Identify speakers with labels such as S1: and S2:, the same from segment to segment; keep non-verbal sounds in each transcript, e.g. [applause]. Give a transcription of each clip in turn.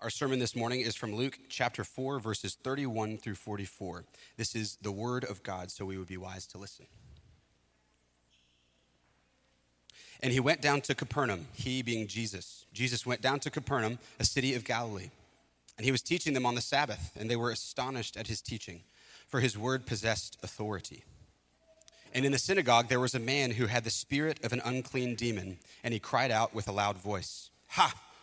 S1: Our sermon this morning is from Luke chapter 4, verses 31 through 44. This is the word of God, so we would be wise to listen. And he went down to Capernaum, he being Jesus. Jesus went down to Capernaum, a city of Galilee. And he was teaching them on the Sabbath, and they were astonished at his teaching, for his word possessed authority. And in the synagogue there was a man who had the spirit of an unclean demon, and he cried out with a loud voice, Ha!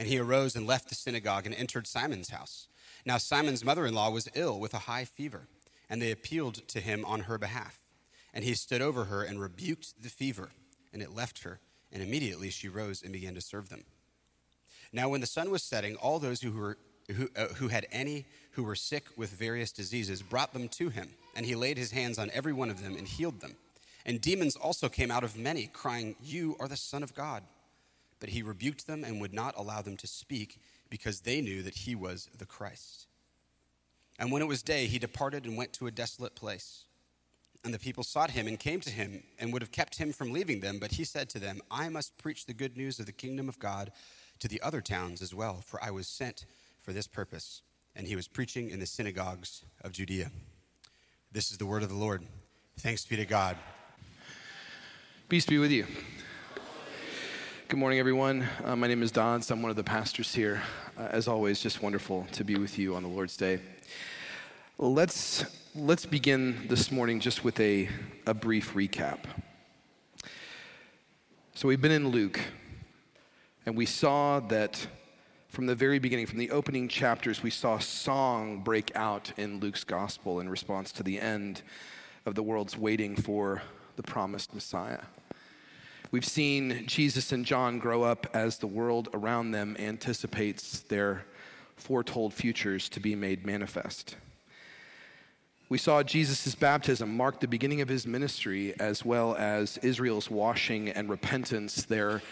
S1: And he arose and left the synagogue and entered Simon's house. Now, Simon's mother in law was ill with a high fever, and they appealed to him on her behalf. And he stood over her and rebuked the fever, and it left her, and immediately she rose and began to serve them. Now, when the sun was setting, all those who, were, who, uh, who had any who were sick with various diseases brought them to him, and he laid his hands on every one of them and healed them. And demons also came out of many, crying, You are the Son of God. But he rebuked them and would not allow them to speak because they knew that he was the Christ. And when it was day, he departed and went to a desolate place. And the people sought him and came to him and would have kept him from leaving them. But he said to them, I must preach the good news of the kingdom of God to the other towns as well, for I was sent for this purpose. And he was preaching in the synagogues of Judea. This is the word of the Lord. Thanks be to God.
S2: Peace be with you. Good morning, everyone. Uh, my name is Don. I'm one of the pastors here. Uh, as always, just wonderful to be with you on the Lord's Day. Let's, let's begin this morning just with a, a brief recap. So, we've been in Luke, and we saw that from the very beginning, from the opening chapters, we saw song break out in Luke's gospel in response to the end of the world's waiting for the promised Messiah. We've seen Jesus and John grow up as the world around them anticipates their foretold futures to be made manifest. We saw Jesus' baptism mark the beginning of his ministry, as well as Israel's washing and repentance, their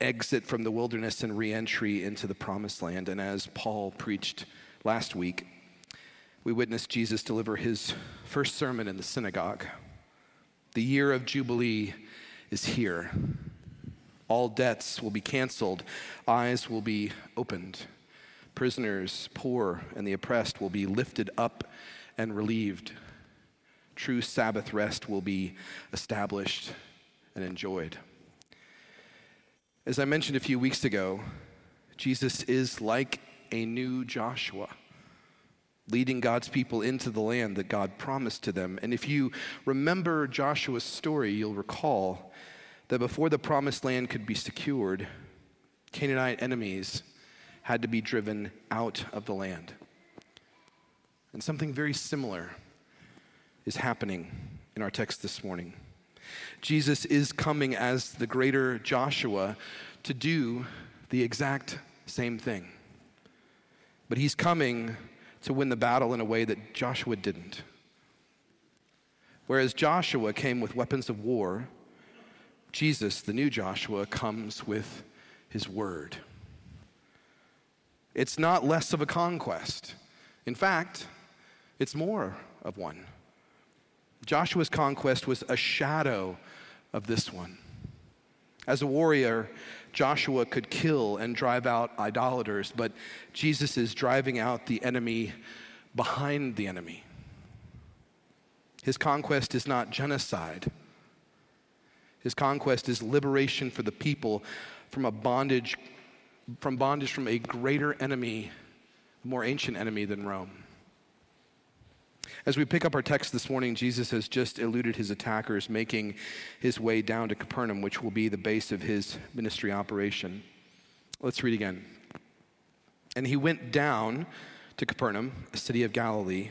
S2: exit from the wilderness and reentry into the promised land. And as Paul preached last week, we witnessed Jesus deliver his first sermon in the synagogue. The year of Jubilee is here. All debts will be canceled, eyes will be opened. Prisoners, poor, and the oppressed will be lifted up and relieved. True Sabbath rest will be established and enjoyed. As I mentioned a few weeks ago, Jesus is like a new Joshua, leading God's people into the land that God promised to them. And if you remember Joshua's story, you'll recall that before the promised land could be secured, Canaanite enemies had to be driven out of the land. And something very similar is happening in our text this morning. Jesus is coming as the greater Joshua to do the exact same thing. But he's coming to win the battle in a way that Joshua didn't. Whereas Joshua came with weapons of war, Jesus, the new Joshua, comes with his word. It's not less of a conquest. In fact, it's more of one. Joshua's conquest was a shadow of this one. As a warrior, Joshua could kill and drive out idolaters, but Jesus is driving out the enemy behind the enemy. His conquest is not genocide. His conquest is liberation for the people from a bondage, from bondage from a greater enemy, a more ancient enemy than Rome. As we pick up our text this morning, Jesus has just eluded his attackers, making his way down to Capernaum, which will be the base of his ministry operation. Let's read again. And he went down to Capernaum, a city of Galilee,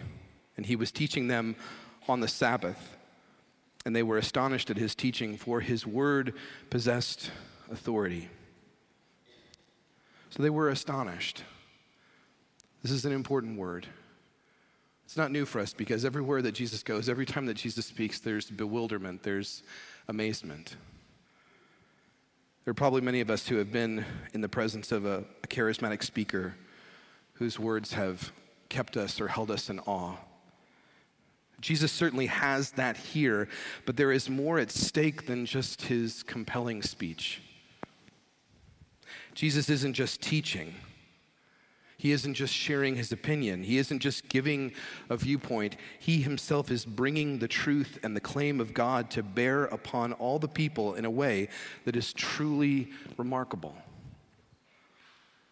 S2: and he was teaching them on the Sabbath and they were astonished at his teaching, for his word possessed authority. So they were astonished. This is an important word. It's not new for us because everywhere that Jesus goes, every time that Jesus speaks, there's bewilderment, there's amazement. There are probably many of us who have been in the presence of a, a charismatic speaker whose words have kept us or held us in awe. Jesus certainly has that here, but there is more at stake than just his compelling speech. Jesus isn't just teaching. He isn't just sharing his opinion. He isn't just giving a viewpoint. He himself is bringing the truth and the claim of God to bear upon all the people in a way that is truly remarkable.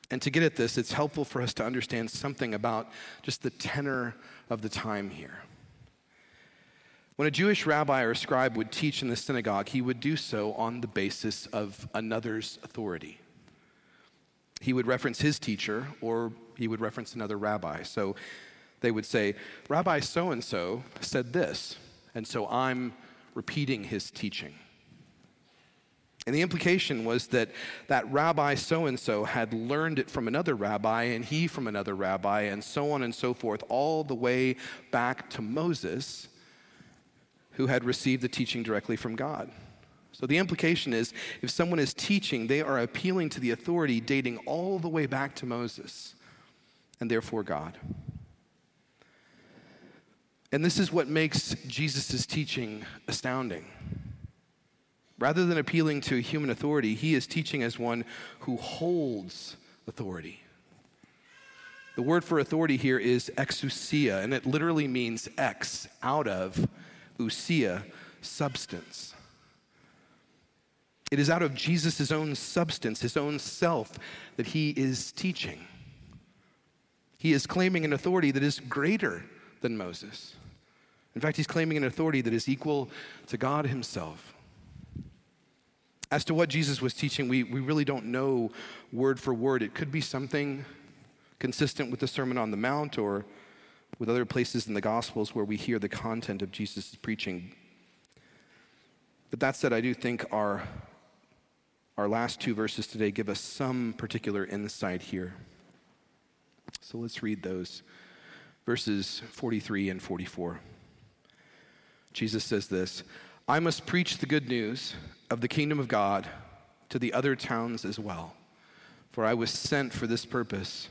S2: And to get at this, it's helpful for us to understand something about just the tenor of the time here. When a Jewish rabbi or scribe would teach in the synagogue, he would do so on the basis of another's authority he would reference his teacher or he would reference another rabbi. So they would say, Rabbi so and so said this, and so I'm repeating his teaching. And the implication was that that rabbi so and so had learned it from another rabbi, and he from another rabbi, and so on and so forth, all the way back to Moses, who had received the teaching directly from God. So the implication is if someone is teaching, they are appealing to the authority dating all the way back to Moses and therefore God. And this is what makes Jesus' teaching astounding. Rather than appealing to human authority, he is teaching as one who holds authority. The word for authority here is exousia, and it literally means ex, out of, ousia, substance. It is out of Jesus' own substance, his own self, that he is teaching. He is claiming an authority that is greater than Moses. In fact, he's claiming an authority that is equal to God himself. As to what Jesus was teaching, we, we really don't know word for word. It could be something consistent with the Sermon on the Mount or with other places in the Gospels where we hear the content of Jesus' preaching. But that said, I do think our our last two verses today give us some particular insight here. So let's read those verses 43 and 44. Jesus says this I must preach the good news of the kingdom of God to the other towns as well, for I was sent for this purpose.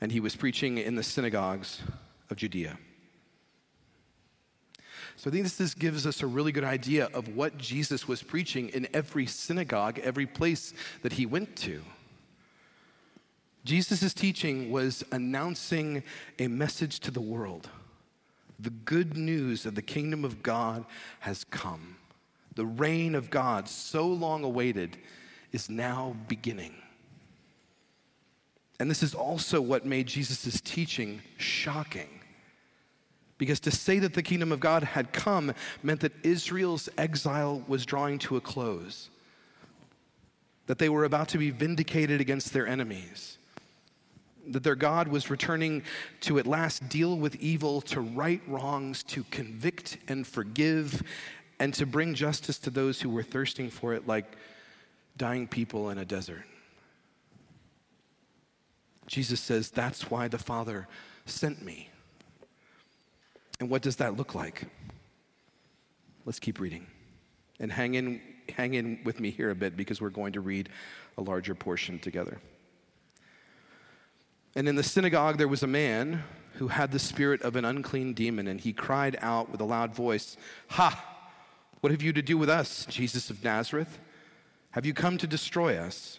S2: And he was preaching in the synagogues of Judea. So I think this gives us a really good idea of what Jesus was preaching in every synagogue, every place that he went to. Jesus' teaching was announcing a message to the world. The good news of the kingdom of God has come. The reign of God, so long awaited, is now beginning. And this is also what made Jesus' teaching shocking. Because to say that the kingdom of God had come meant that Israel's exile was drawing to a close, that they were about to be vindicated against their enemies, that their God was returning to at last deal with evil, to right wrongs, to convict and forgive, and to bring justice to those who were thirsting for it like dying people in a desert. Jesus says, That's why the Father sent me. And what does that look like? Let's keep reading. And hang in, hang in with me here a bit because we're going to read a larger portion together. And in the synagogue there was a man who had the spirit of an unclean demon, and he cried out with a loud voice, Ha! What have you to do with us, Jesus of Nazareth? Have you come to destroy us?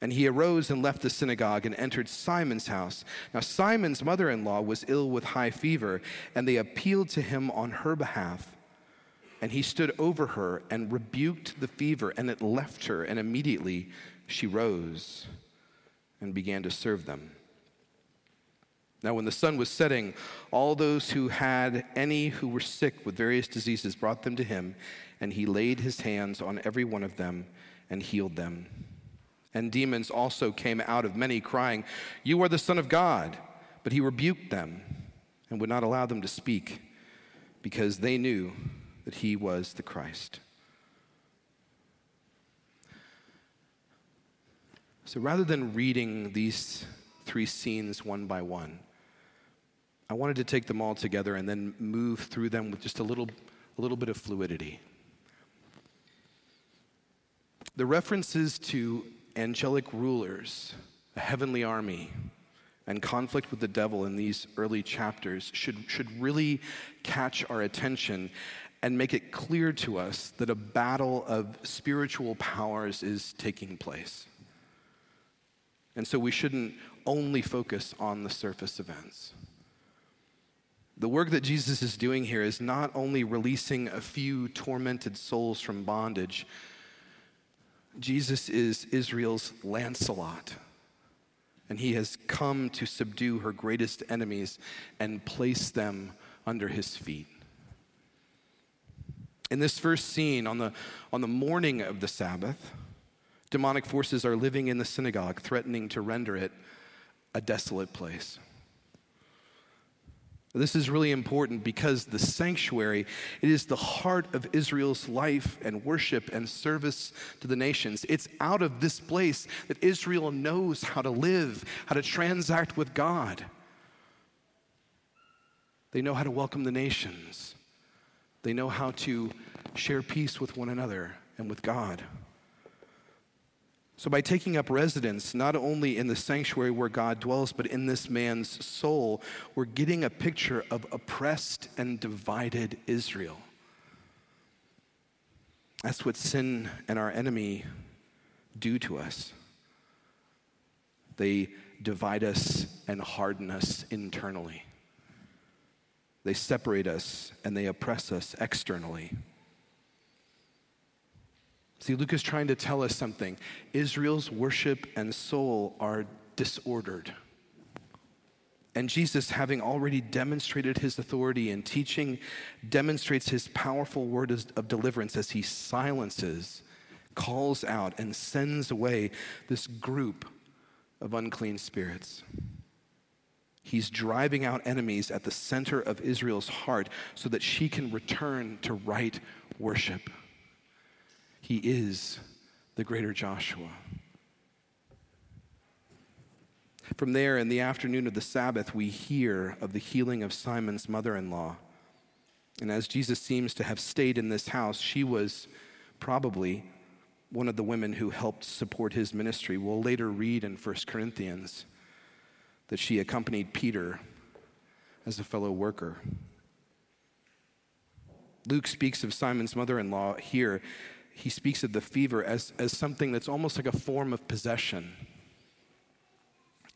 S2: And he arose and left the synagogue and entered Simon's house. Now, Simon's mother in law was ill with high fever, and they appealed to him on her behalf. And he stood over her and rebuked the fever, and it left her, and immediately she rose and began to serve them. Now, when the sun was setting, all those who had any who were sick with various diseases brought them to him, and he laid his hands on every one of them and healed them. And demons also came out of many, crying, You are the Son of God. But he rebuked them and would not allow them to speak, because they knew that he was the Christ. So rather than reading these three scenes one by one, I wanted to take them all together and then move through them with just a little, a little bit of fluidity. The references to angelic rulers, a heavenly army, and conflict with the devil in these early chapters should, should really catch our attention and make it clear to us that a battle of spiritual powers is taking place. And so we shouldn't only focus on the surface events. The work that Jesus is doing here is not only releasing a few tormented souls from bondage, Jesus is Israel's Lancelot, and he has come to subdue her greatest enemies and place them under his feet. In this first scene, on the, on the morning of the Sabbath, demonic forces are living in the synagogue, threatening to render it a desolate place. This is really important because the sanctuary, it is the heart of Israel's life and worship and service to the nations. It's out of this place that Israel knows how to live, how to transact with God. They know how to welcome the nations. They know how to share peace with one another and with God. So, by taking up residence not only in the sanctuary where God dwells, but in this man's soul, we're getting a picture of oppressed and divided Israel. That's what sin and our enemy do to us. They divide us and harden us internally. They separate us and they oppress us externally. See, Luke is trying to tell us something. Israel's worship and soul are disordered. And Jesus, having already demonstrated his authority in teaching, demonstrates his powerful word of deliverance as he silences, calls out, and sends away this group of unclean spirits. He's driving out enemies at the center of Israel's heart so that she can return to right worship. He is the greater Joshua. From there, in the afternoon of the Sabbath, we hear of the healing of Simon's mother in law. And as Jesus seems to have stayed in this house, she was probably one of the women who helped support his ministry. We'll later read in 1 Corinthians that she accompanied Peter as a fellow worker. Luke speaks of Simon's mother in law here he speaks of the fever as, as something that's almost like a form of possession.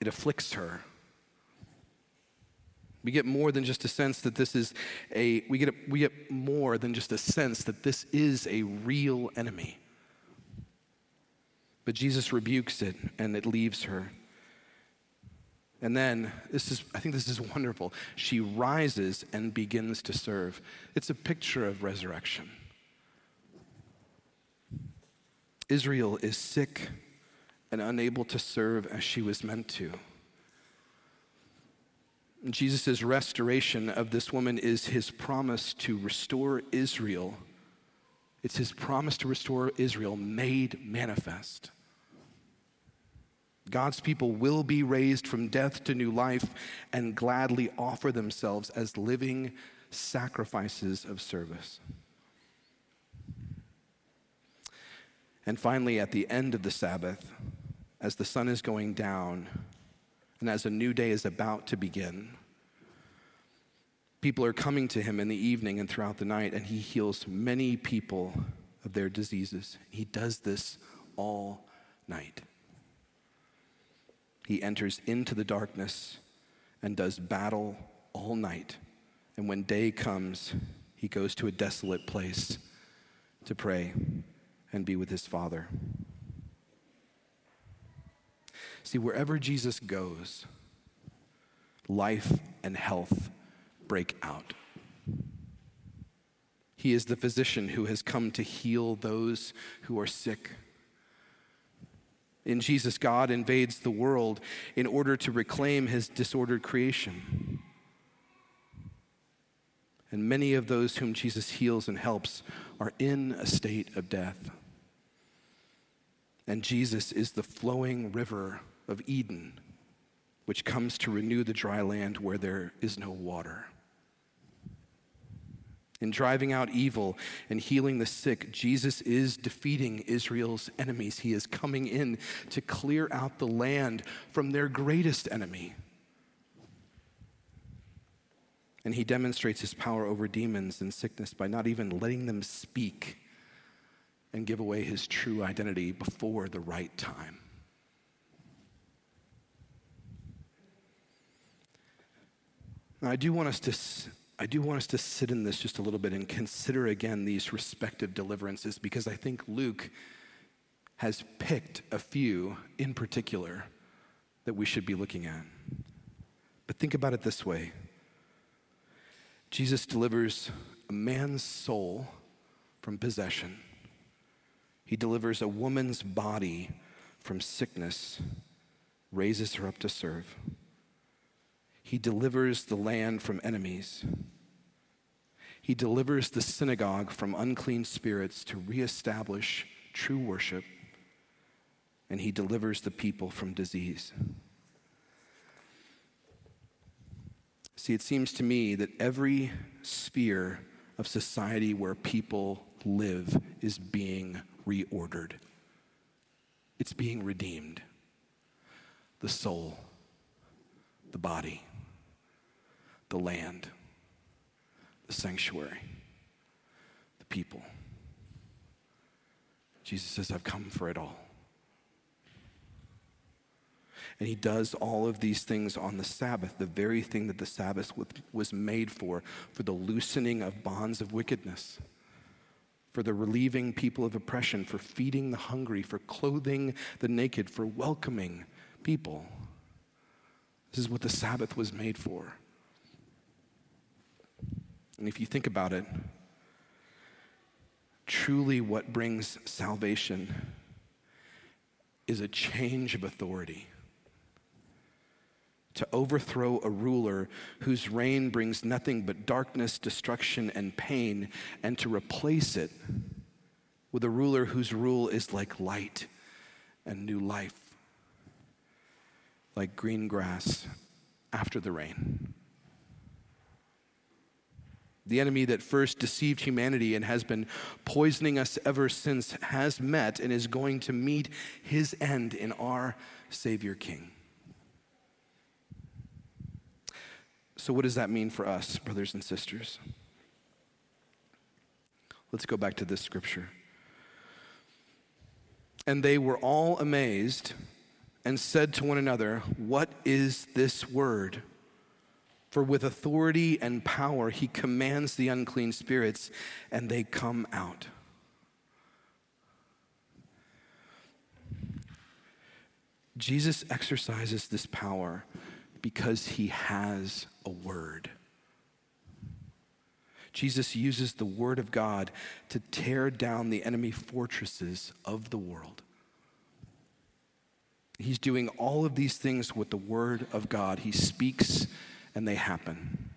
S2: It afflicts her. We get more than just a sense that this is a, we get, a, we get more than just a sense that this is a real enemy. But Jesus rebukes it and it leaves her. And then, this is, I think this is wonderful. She rises and begins to serve. It's a picture of resurrection. Israel is sick and unable to serve as she was meant to. Jesus' restoration of this woman is his promise to restore Israel. It's his promise to restore Israel made manifest. God's people will be raised from death to new life and gladly offer themselves as living sacrifices of service. And finally, at the end of the Sabbath, as the sun is going down and as a new day is about to begin, people are coming to him in the evening and throughout the night, and he heals many people of their diseases. He does this all night. He enters into the darkness and does battle all night. And when day comes, he goes to a desolate place to pray and be with his Father. See, wherever Jesus goes, life and health break out. He is the physician who has come to heal those who are sick. In Jesus, God invades the world in order to reclaim his disordered creation. And many of those whom Jesus heals and helps are in a state of death. And Jesus is the flowing river of Eden, which comes to renew the dry land where there is no water. In driving out evil and healing the sick, Jesus is defeating Israel's enemies. He is coming in to clear out the land from their greatest enemy. And he demonstrates his power over demons and sickness by not even letting them speak and give away his true identity before the right time. Now, I do want us to I do want us to sit in this just a little bit and consider again these respective deliverances because I think Luke has picked a few in particular that we should be looking at. But think about it this way Jesus delivers a man's soul from possession, he delivers a woman's body from sickness, raises her up to serve. He delivers the land from enemies. He delivers the synagogue from unclean spirits to reestablish true worship. And he delivers the people from disease. See, it seems to me that every sphere of society where people live is being reordered, it's being redeemed. The soul, the body, the land, the sanctuary, the people. Jesus says, I've come for it all. And he does all of these things on the Sabbath, the very thing that the Sabbath was made for, for the loosening of bonds of wickedness, for the relieving people of oppression, for feeding the hungry, for clothing the naked, for welcoming people. This is what the Sabbath was made for. And if you think about it, truly what brings salvation is a change of authority. To overthrow a ruler whose reign brings nothing but darkness, destruction, and pain, and to replace it with a ruler whose rule is like light and new life, like green grass after the rain. The enemy that first deceived humanity and has been poisoning us ever since has met and is going to meet his end in our Savior King. So, what does that mean for us, brothers and sisters? Let's go back to this scripture. And they were all amazed and said to one another, What is this word? For with authority and power he commands the unclean spirits, and they come out. Jesus exercises this power because he has a word. Jesus uses the word of God to tear down the enemy fortresses of the world. He's doing all of these things with the word of God. He speaks and they happen.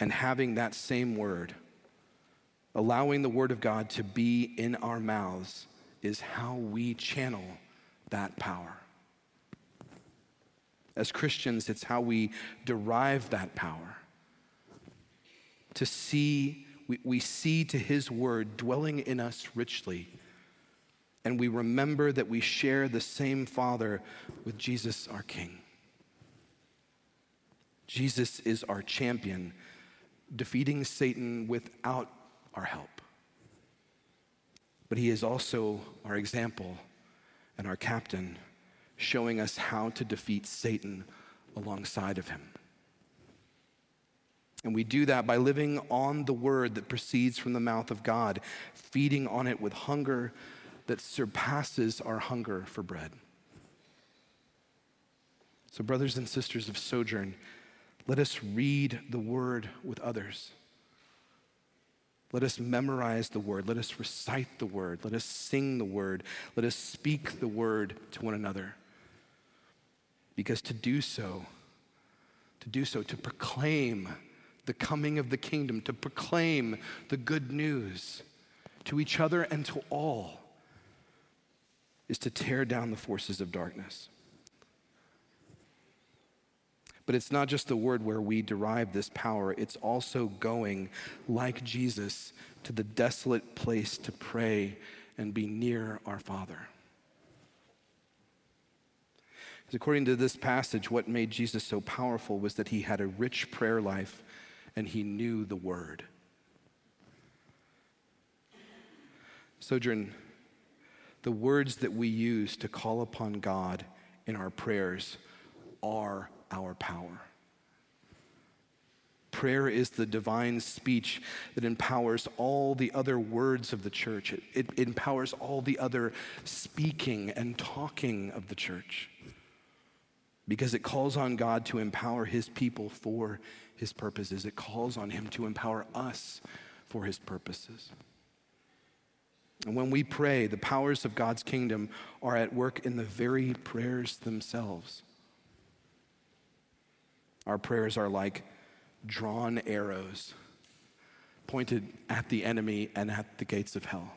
S2: And having that same word, allowing the word of God to be in our mouths, is how we channel that power. As Christians, it's how we derive that power. To see, we, we see to his word dwelling in us richly and we remember that we share the same Father with Jesus, our King. Jesus is our champion, defeating Satan without our help. But he is also our example and our captain, showing us how to defeat Satan alongside of him. And we do that by living on the word that proceeds from the mouth of God, feeding on it with hunger that surpasses our hunger for bread. So, brothers and sisters of Sojourn, let us read the word with others. Let us memorize the word. Let us recite the word. Let us sing the word. Let us speak the word to one another. Because to do so, to do so, to proclaim the coming of the kingdom, to proclaim the good news to each other and to all, is to tear down the forces of darkness. But it's not just the word where we derive this power, it's also going, like Jesus, to the desolate place to pray and be near our Father. According to this passage, what made Jesus so powerful was that he had a rich prayer life and he knew the word. Sojourn, the words that we use to call upon God in our prayers are our power. Prayer is the divine speech that empowers all the other words of the church. It, it, empowers all the other speaking and talking of the church because it calls on God to empower his people for his purposes. It calls on him to empower us for his purposes. And when we pray, the powers of God's kingdom are at work in the very prayers themselves. Our prayers are like drawn arrows pointed at the enemy and at the gates of hell.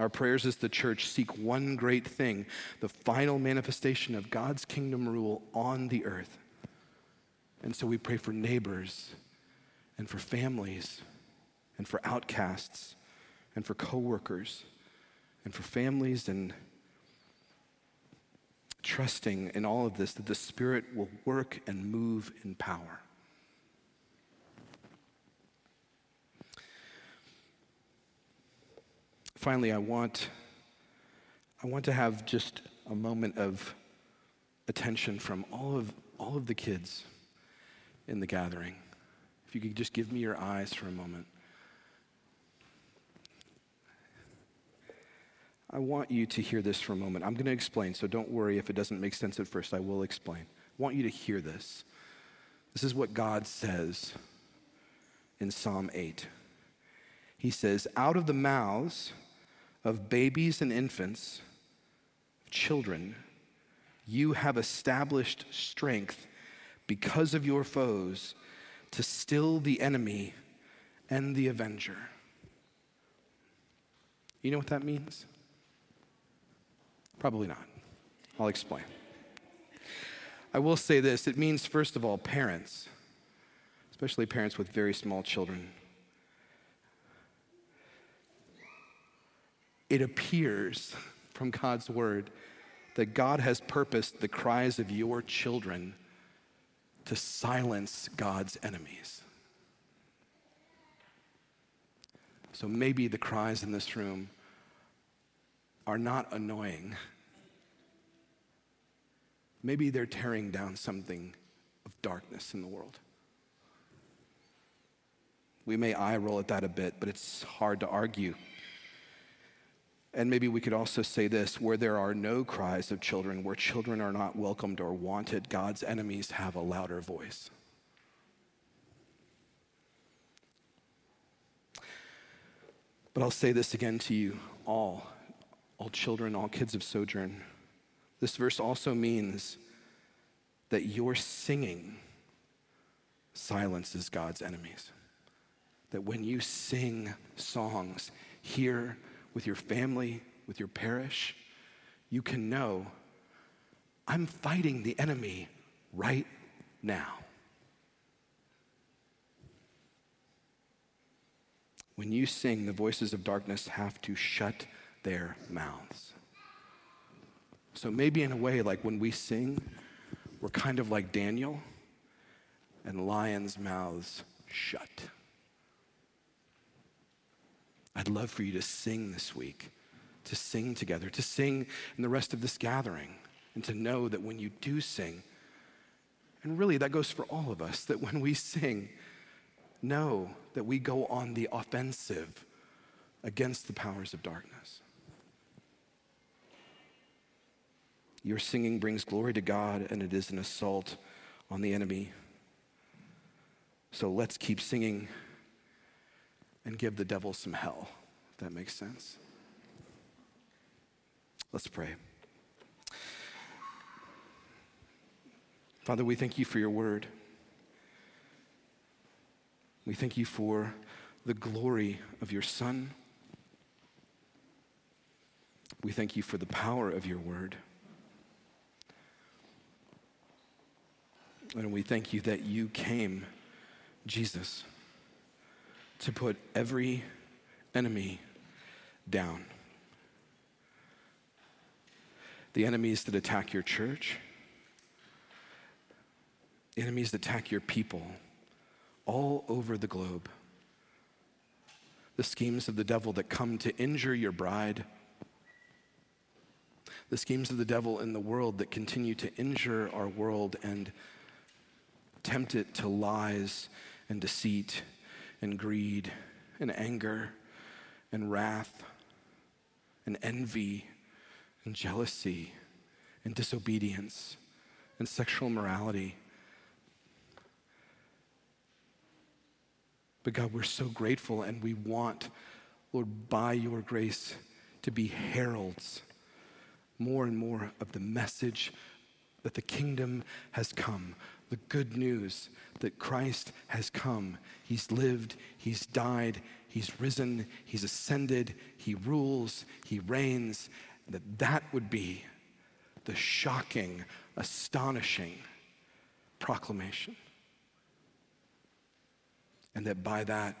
S2: Our prayers as the church seek one great thing the final manifestation of God's kingdom rule on the earth. And so we pray for neighbors and for families and for outcasts and for coworkers and for families and trusting in all of this that the Spirit will work and move in power. Finally, I want, I want to have just a moment of attention from all of, all of the kids in the gathering. If you could just give me your eyes for a moment. I want you to hear this for a moment. I'm going to explain, so don't worry if it doesn't make sense at first. I will explain. I want you to hear this. This is what God says in Psalm 8. He says, Out of the mouths of babies and infants, children, you have established strength because of your foes to still the enemy and the avenger. You know what that means? Probably not. I'll explain. I will say this it means, first of all, parents, especially parents with very small children. It appears from God's word that God has purposed the cries of your children to silence God's enemies. So maybe the cries in this room are not annoying. Maybe they're tearing down something of darkness in the world. We may eye roll at that a bit, but it's hard to argue. And maybe we could also say this where there are no cries of children, where children are not welcomed or wanted, God's enemies have a louder voice. But I'll say this again to you all, all children, all kids of sojourn. This verse also means that your singing silences God's enemies. That when you sing songs here with your family, with your parish, you can know I'm fighting the enemy right now. When you sing, the voices of darkness have to shut their mouths. So maybe in a way, like when we sing, we're kind of like Daniel, and lions' mouths shut. I'd love for you to sing this week, to sing together, to sing in the rest of this gathering, and to know that when you do sing, and really that goes for all of us, that when we sing, know that we go on the offensive against the powers of darkness. Your singing brings glory to God, and it is an assault on the enemy. So let's keep singing and give the devil some hell, if that makes sense. Let's pray. Father, we thank you for your word. We thank you for the glory of your Son. We thank you for the power of your word. And we thank you that you came, Jesus, to put every enemy down. The enemies that attack your church, enemies that attack your people all over the globe. The schemes of the devil that come to injure your bride. The schemes of the devil in the world that continue to injure our world and tempt it to lies and deceit and greed and anger and wrath and envy and jealousy and disobedience and sexual morality. But God, we're so grateful and we want, Lord, by your grace to be heralds more and more of the message that the kingdom has come, the good news that Christ has come. He's lived, He's died, He's risen, He's ascended, He rules, He reigns. That that would be the shocking, astonishing proclamation. And that by that,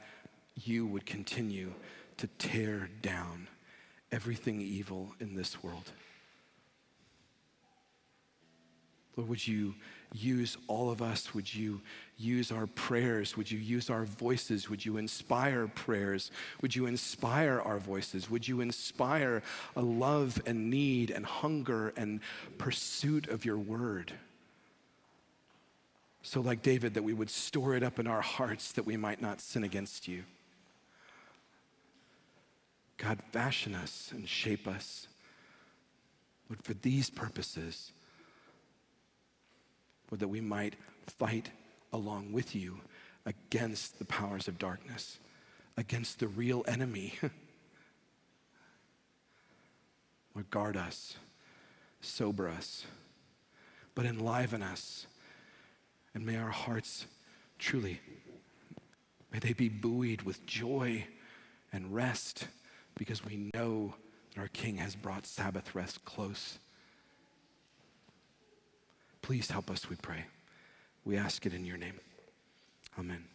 S2: you would continue to tear down everything evil in this world. Lord, would you use all of us? Would you use our prayers? Would you use our voices? Would you inspire prayers? Would you inspire our voices? Would you inspire a love and need and hunger and pursuit of your word? So, like David, that we would store it up in our hearts that we might not sin against you. God, fashion us and shape us. But for these purposes, that we might fight along with you against the powers of darkness, against the real enemy. [laughs] Lord, guard us, sober us, but enliven us. And may our hearts truly, may they be buoyed with joy and rest because we know that our King has brought Sabbath rest close. Please help us, we pray. We ask it in your name. Amen.